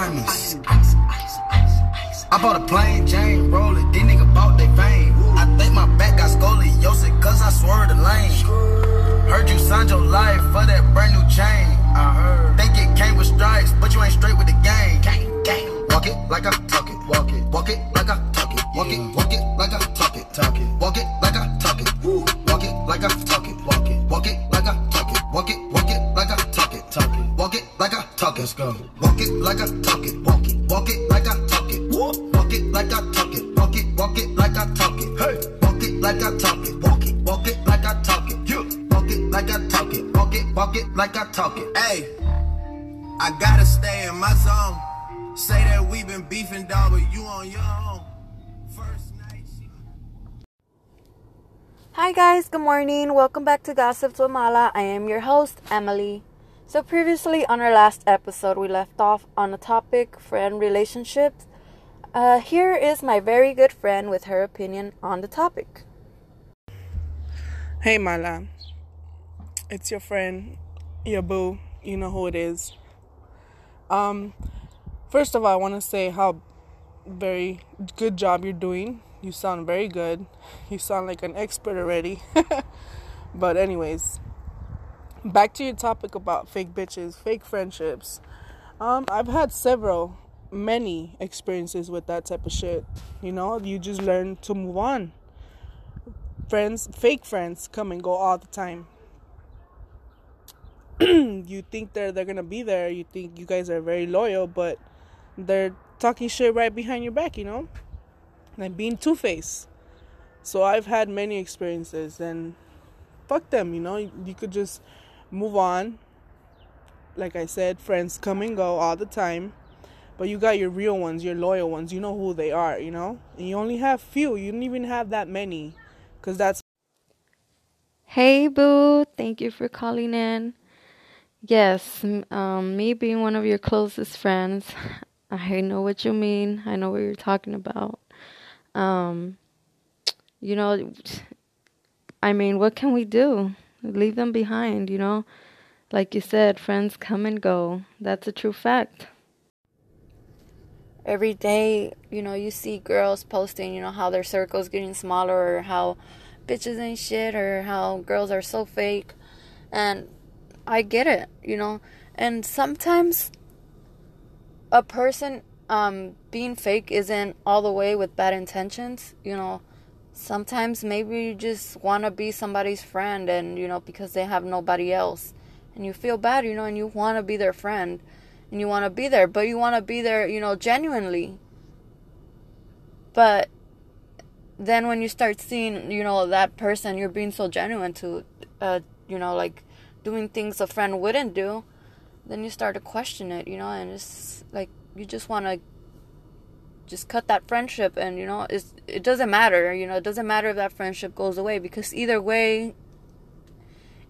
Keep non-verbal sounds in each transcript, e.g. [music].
diamonds. I bought a plain Jane, roll it, these niggas bought they fame. I think my back got scoliosis, cause I swerved the lane. Heard you signed your life for that brand new chain. I heard. Think it came with stripes, but you ain't straight with the game. Gang, gang. Walk it like I talk it. Walk it. Walk it like I talk it. Walk it. Walk it like I talk it. Talk it. Walk it like I talk it. Walk it like I talk it. Walk it. Walk it like I talk it. Walk it. Let's go. Walk it like I talk it. Walk it. Walk it like I talk it. Walk it like I talk it. Walk it. Walk it like I talk it. Hey. Walk it like I talk it. Walk it. Walk it like I talk it. You. Walk it like I talk it. Walk it. Walk it like I talk it. Hey, I gotta stay in my zone. Say that we been beefing, dog, but you on your own. First night. she- Hi guys, good morning. Welcome back to Gossip with Mala. I am your host, Emily. So previously on our last episode, we left off on the topic friend relationships. Uh, here is my very good friend with her opinion on the topic. Hey, Mala. It's your friend, your boo. You know who it is. Um, first of all, I want to say how very good job you're doing. You sound very good. You sound like an expert already. [laughs] but, anyways, back to your topic about fake bitches, fake friendships. Um, I've had several, many experiences with that type of shit. You know, you just learn to move on friends, fake friends come and go all the time. [clears throat] you think they're they're gonna be there. You think you guys are very loyal, but they're talking shit right behind your back. You know, and being two faced. So I've had many experiences, and fuck them. You know, you, you could just move on. Like I said, friends come and go all the time. But you got your real ones, your loyal ones. You know who they are, you know? And you only have few. You don't even have that many. Because that's Hey boo, thank you for calling in. Yes, um, me being one of your closest friends, [laughs] I know what you mean. I know what you're talking about. Um, you know, I mean, what can we do? Leave them behind, you know? Like you said, friends come and go. That's a true fact. Every day, you know, you see girls posting, you know, how their circle's getting smaller or how bitches ain't shit or how girls are so fake. And I get it, you know. And sometimes a person um, being fake isn't all the way with bad intentions, you know. Sometimes maybe you just want to be somebody's friend and, you know, because they have nobody else. And you feel bad, you know, and you want to be their friend. And you want to be there, but you want to be there, you know, genuinely. But then when you start seeing, you know, that person you're being so genuine to, uh, you know, like doing things a friend wouldn't do, then you start to question it, you know, and it's like you just want to just cut that friendship and you know it's it doesn't matter you know it doesn't matter if that friendship goes away because either way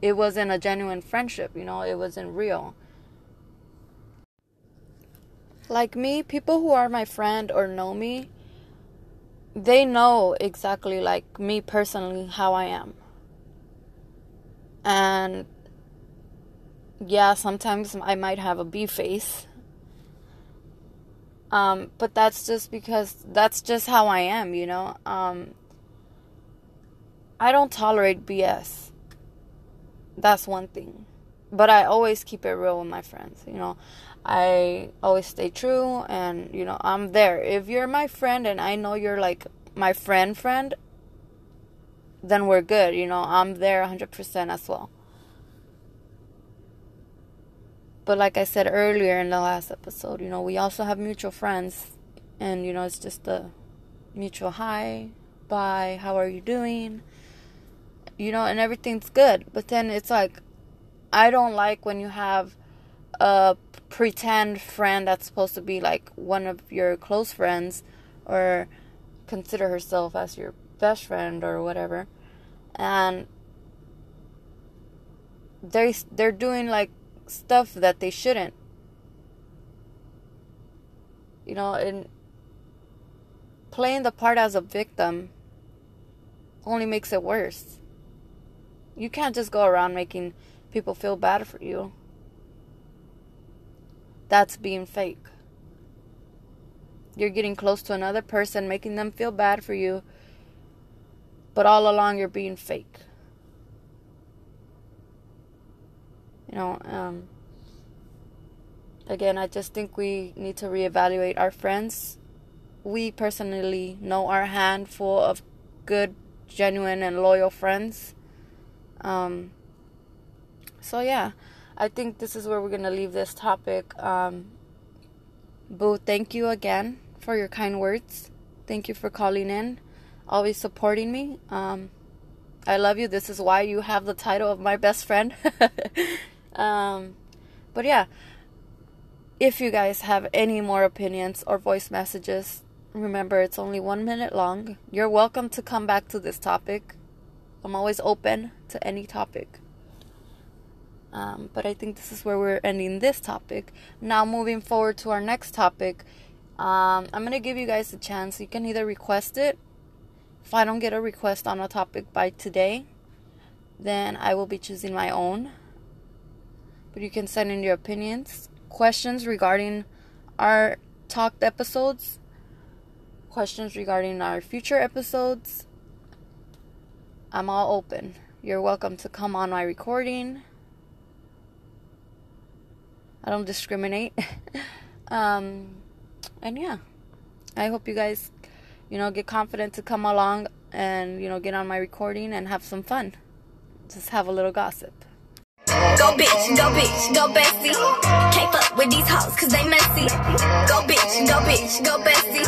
it wasn't a genuine friendship you know it wasn't real like me people who are my friend or know me they know exactly like me personally how I am. And yeah, sometimes I might have a B face. Um, but that's just because that's just how I am, you know. Um, I don't tolerate BS. That's one thing. But I always keep it real with my friends, you know. I always stay true and you know, I'm there. If you're my friend and I know you're like my friend friend, then we're good, you know. I'm there 100% as well. But like I said earlier in the last episode, you know, we also have mutual friends and you know, it's just the mutual hi, bye, how are you doing? You know, and everything's good. But then it's like I don't like when you have a pretend friend that's supposed to be like one of your close friends or consider herself as your best friend or whatever and they they're doing like stuff that they shouldn't you know and playing the part as a victim only makes it worse you can't just go around making people feel bad for you that's being fake. you're getting close to another person, making them feel bad for you, but all along you're being fake. You know, um, again, I just think we need to reevaluate our friends. We personally know our handful of good, genuine, and loyal friends. Um, so, yeah, I think this is where we're to leave this topic. Um, Boo, thank you again for your kind words. Thank you for calling in, always supporting me. Um, I love you. This is why you have the title of my best friend. [laughs] um, but yeah, if you guys have any more opinions or voice messages, remember it's only one minute long. You're welcome to come back to this topic. I'm always open to any topic. Um, but I think this is where we're ending this topic. Now, moving forward to our next topic, um, I'm going to give you guys a chance. You can either request it. If I don't get a request on a topic by today, then I will be choosing my own. But you can send in your opinions, questions regarding our talked episodes, questions regarding our future episodes. I'm all open. You're welcome to come on my recording I don't discriminate. [laughs] um, and yeah, I hope you guys, you know, get confident to come along and, you know, get on my recording and have some fun. Just have a little gossip. Go bitch, go bitch, go bestie. Can't fuck with these hoes cause they messy. Go bitch, go bitch, go bestie.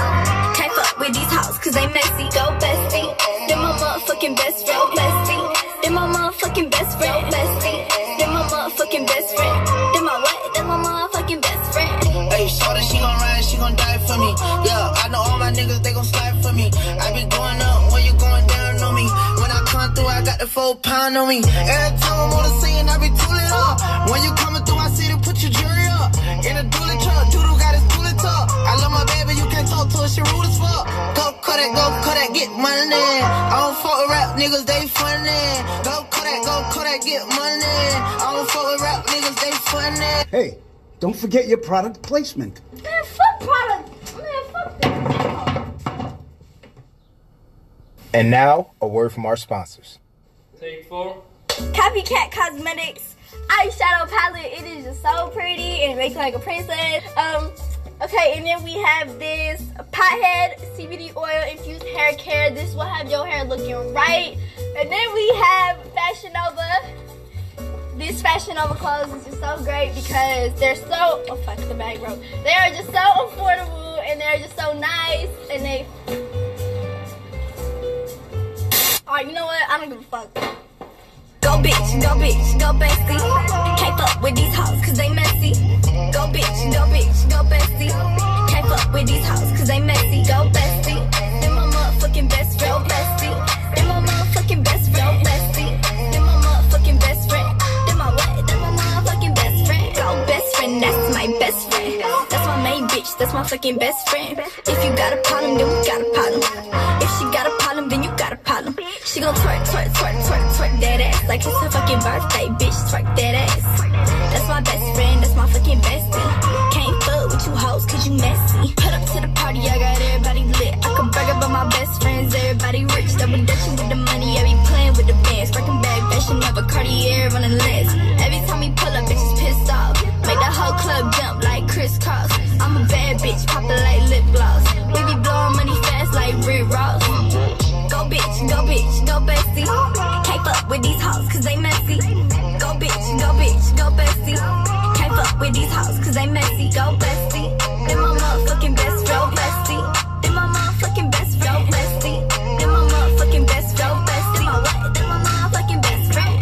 Can't fuck with these hoes cause they messy. Go bestie. They're my motherfucking best friend, bestie. They're my motherfucking best friend, bestie. They're my motherfucking best friend. They're my what? They're my motherfucking best friend. Hey, shorty, she gon' ride, she gon' die for me. Yeah, I know all my niggas, they gon' slide for me. I be going four pound on me. Every time I'm on the scene, I be tooling up. When you coming through, I see to put your jury up. In a dually truck, Doodle got his dually tuck. I love my baby, you can't talk to her, she rude as fuck. Go cut it, go cut it, get money. I don't fuck with rap niggas, they funny. Go cut it, go cut it, get money. I don't fuck with rap niggas, they funny. Hey. Don't forget your product placement. Man, fuck product. Man, fuck that. And now, a word from our sponsors. Take four. Copycat Cosmetics eyeshadow palette. It is just so pretty and makes like a princess. Um, okay, and then we have this pothead CBD oil infused hair care. This will have your hair looking right. And then we have Fashion Nova these Fashion Nova clothes is just so great because they're so, oh fuck, the bag broke. They are just so affordable and they're just so nice and they, alright, you know what, I don't give a fuck. Go bitch, go bitch, go bestie. Can't fuck with these hoes cause they messy. Go bitch, go bitch, go bestie. Can't fuck with these hoes cause they messy. Go bestie. They're my motherfucking best friend. Go bestie. They're my motherfucking best friend. Go bestie. They're my motherfucking best friend Go best friend, that's my best friend. That's my main bitch, that's my fucking best friend. If you got a problem, then we got a problem. She gon' twerk, twerk, twerk, twerk, twerk that ass like it's her fucking birthday, bitch. Twerk that ass. That's my best friend, that's my fucking bestie. Can't fuck with you hoes, cause you messy. Put up to the party, I got everybody hoes cause they messy. Go bitch, go bitch, go bestie. Can't fuck with these hoes cause they messy. Go bestie. Then my motherfucking best friend, bestie. Then my motherfucking best friend, bestie. Then my motherfucking best friend, bestie. Then my motherfucking best friend.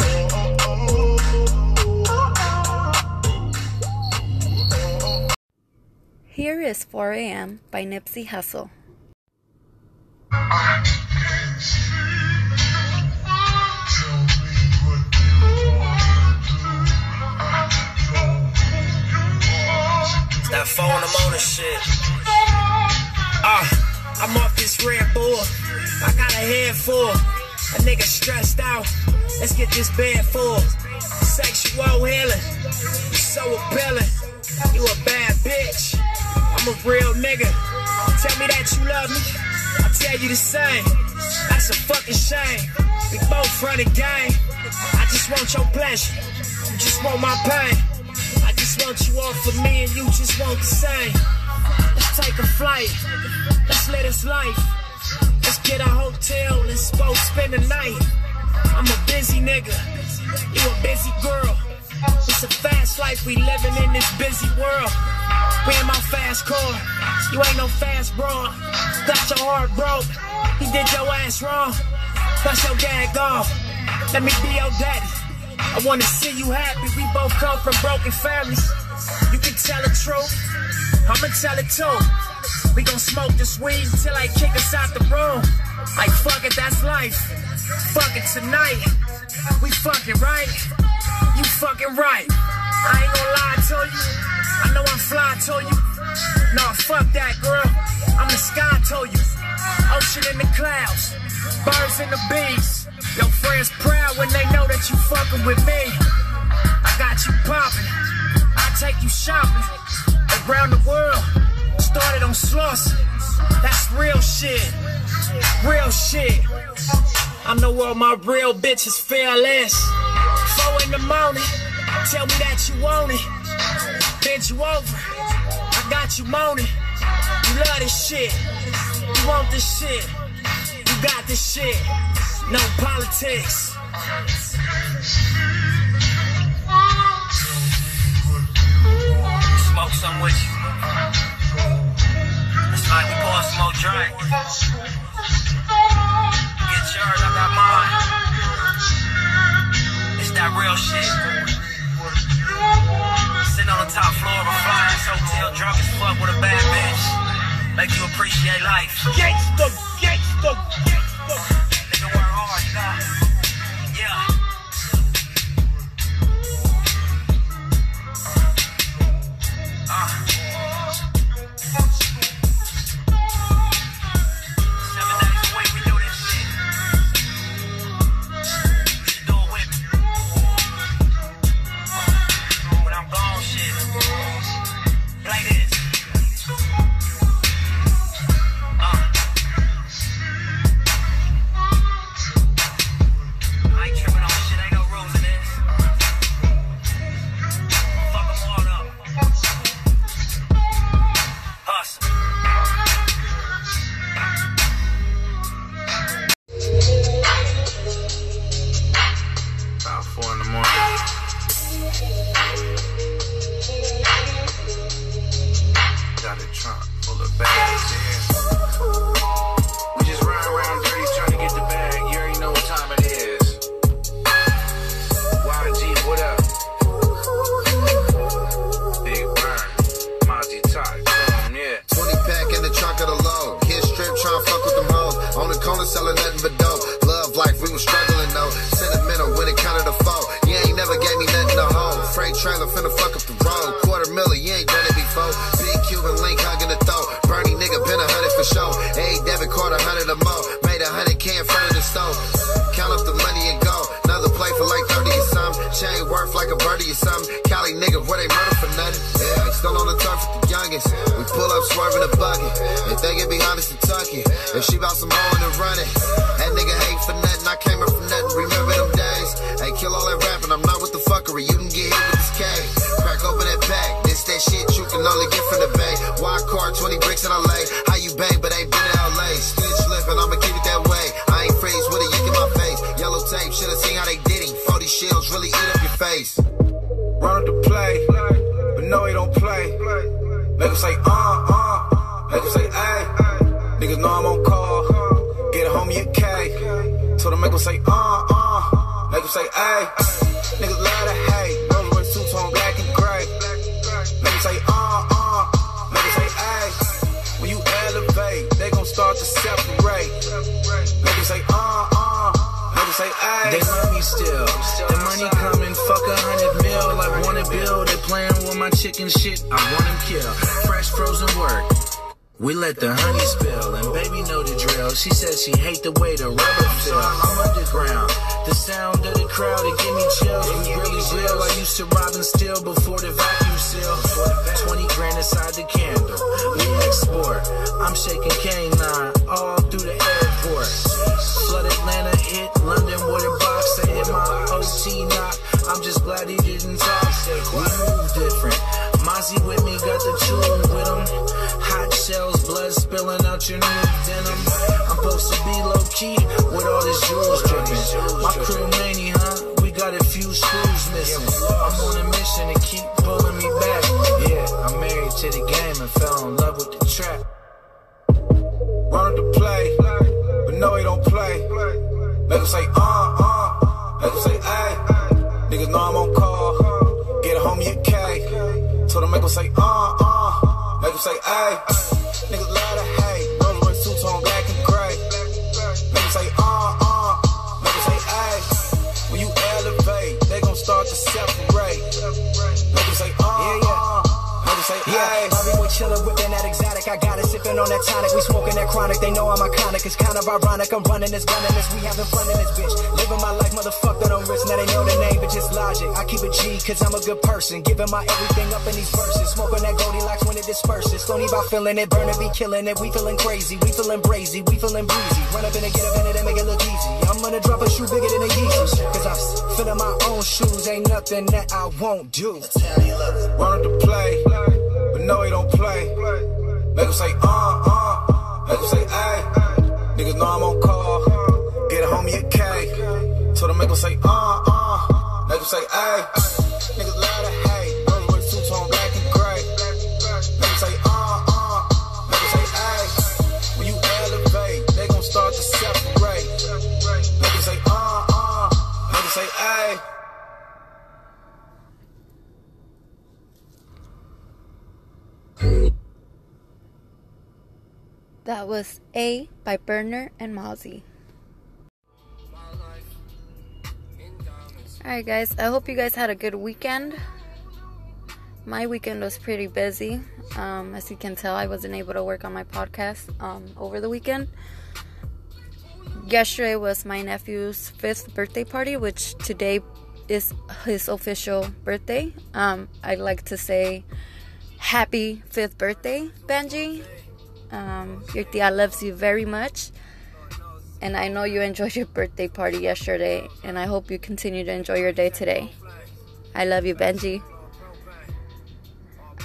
Here is 4 a.m. by Nipsey Hussle. Phone, I'm on the shit. Uh, I'm off this Red Bull. I got a head full. A nigga stressed out. Let's get this bed full. Sexual healing. You so appealing. You a bad bitch. I'm a real nigga. tell me that you love me, I tell you the same. That's a fucking shame. We both run the game. I just want your pleasure. You just want my pain. Want you all for me and you just want the same. Let's take a flight. Let's live this life. Let's get a hotel. Let's both spend the night. I'm a busy nigga. You a busy girl. It's a fast life we living in this busy world. We in my fast car. You ain't no fast broad. Got your heart broke. He did your ass wrong. Plus your dad gone. Let me be your daddy. I wanna see you happy. We both come from broken families. You can tell the truth. I'ma tell it too. We gon' smoke this weed until I kick us out the room. Like fuck it, that's life. Fuck it tonight. We fucking right. You fucking right. I ain't gonna lie to you. I know I'm fly to you. Nah, fuck that, sky to you. Ocean in the clouds. Birds and the bees. Your friends proud when they know that you fucking with me. I got you popping. I take you shopping around the world. Started on Slauson. That's real shit. Real shit. I know all my real bitches fearless. Four in the morning. Tell me that you want it. Bend you over. I got you moaning. You love this shit. You want this shit. You got this shit. No politics. Swerving a bucket. And they get behind us to tuck it. If she bout some more and run Him say, uh, uh. Make him say, ay. Niggas love to hate. Rolls Royce two tone black and gray. Make him say, uh, uh. Make him say, ay. When you elevate, they gon' start to separate. Make him say, uh, uh. Make him say, ay. They love me still. The money coming, fuck a hundred mil. I wanna build. They playing with my chicken shit. I want them kill. Fresh frozen work. We let the honey spill, and baby know the drill. She says she hate the way the rubber feel. I'm underground. The sound of the crowd, it give me chills. We really real. I used to rob and steal before the vacuum seal. 20 grand inside the candle. We export. I'm shaking canine all through the airport. Flood Atlanta, hit London with a box, and hit my OT knock. I'm just glad he out your new denim. I'm supposed to be low key with all this jewels dripping. My crew many, huh? We got a few screws missing. I'm on a mission to keep pulling me back. Yeah, I'm married to the game and fell in love with the trap. Run to play, but no, he don't play. Niggas say, uh, uh. Niggas say, ay. Niggas know I'm on call. Get a homie a K. Told them make 'em say, uh, uh. Make 'em say, ay. Niggas love to hate. Chillin' whippin' that exotic. I got it sippin' on that tonic. We smoking that chronic. They know I'm iconic. It's kind of ironic. I'm running this, gunning this. We having fun in this bitch. Living my life, motherfuck that I'm rich. Now they know the name, but just logic. I keep it G, cause I'm a good person. Giving my everything up in these verses. Smoking that Goldilocks when it disperses. Don't even feeling it, burn it, be killing it. We feeling crazy, we feeling brazy, we feeling breezy. Run up in it, get up in it, and make it look easy. I'm gonna drop a shoe bigger than a Yeezy. Cause I'm feeling my own shoes. Ain't nothing that I won't do. Run to play, no, he don't play. Make 'em say, uh, uh. Make 'em say, ay. Niggas know I'm on call. Get a homie a K. Told them make 'em say, uh, uh. Make 'em say, ay. Niggas love to That was A by Berner and Mozzy. Alright, guys, I hope you guys had a good weekend. My weekend was pretty busy. Um, as you can tell, I wasn't able to work on my podcast um, over the weekend. Yesterday was my nephew's fifth birthday party, which today is his official birthday. Um, I'd like to say happy fifth birthday, Benji. Um, your tia loves you very much. And I know you enjoyed your birthday party yesterday. And I hope you continue to enjoy your day today. I love you, Benji.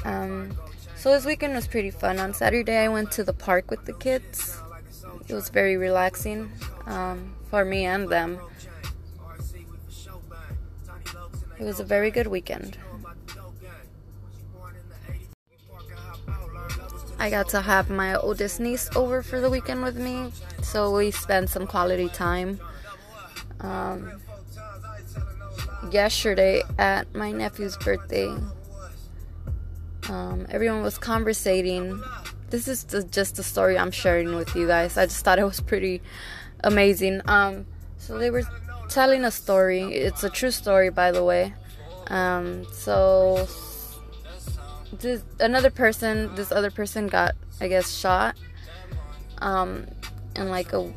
Um, so this weekend was pretty fun. On Saturday, I went to the park with the kids. It was very relaxing um, for me and them. It was a very good weekend. I got to have my oldest niece over for the weekend with me, so we spent some quality time. Um, yesterday at my nephew's birthday, um, everyone was conversating. This is the, just the story I'm sharing with you guys. I just thought it was pretty amazing. Um, so they were telling a story. It's a true story, by the way. Um, so this another person, this other person got, I guess, shot. Um, and like a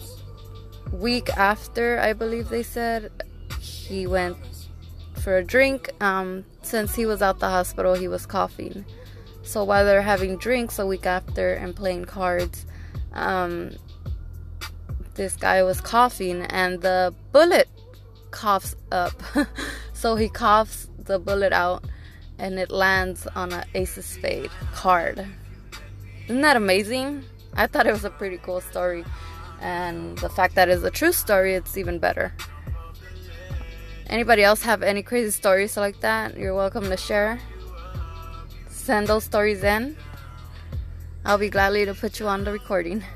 week after, I believe they said he went for a drink. Um, since he was out the hospital, he was coughing. So while they're having drinks a week after and playing cards, um, this guy was coughing and the bullet coughs up. [laughs] so he coughs the bullet out and it lands on an ace of spade card. Isn't that amazing? I thought it was a pretty cool story. And the fact that it's a true story, it's even better. Anybody else have any crazy stories like that? You're welcome to share. Send those stories in. I'll be gladly to put you on the recording. [laughs]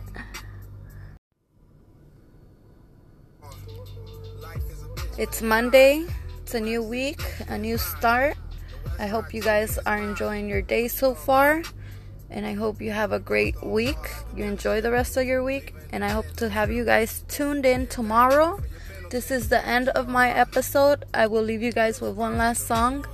It's Monday. It's a new week, a new start. I hope you guys are enjoying your day so far. And I hope you have a great week. You enjoy the rest of your week. And I hope to have you guys tuned in tomorrow. This is the end of my episode. I will leave you guys with one last song.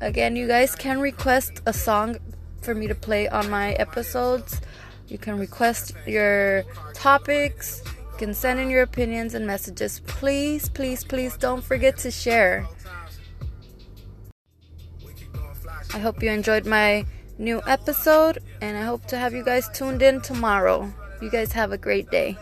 Again, you guys can request a song for me to play on my episodes. You can request your topics. You can send in your opinions and messages. Please, please, please don't forget to share. I hope you enjoyed my new episode, and I hope to have you guys tuned in tomorrow. You guys have a great day.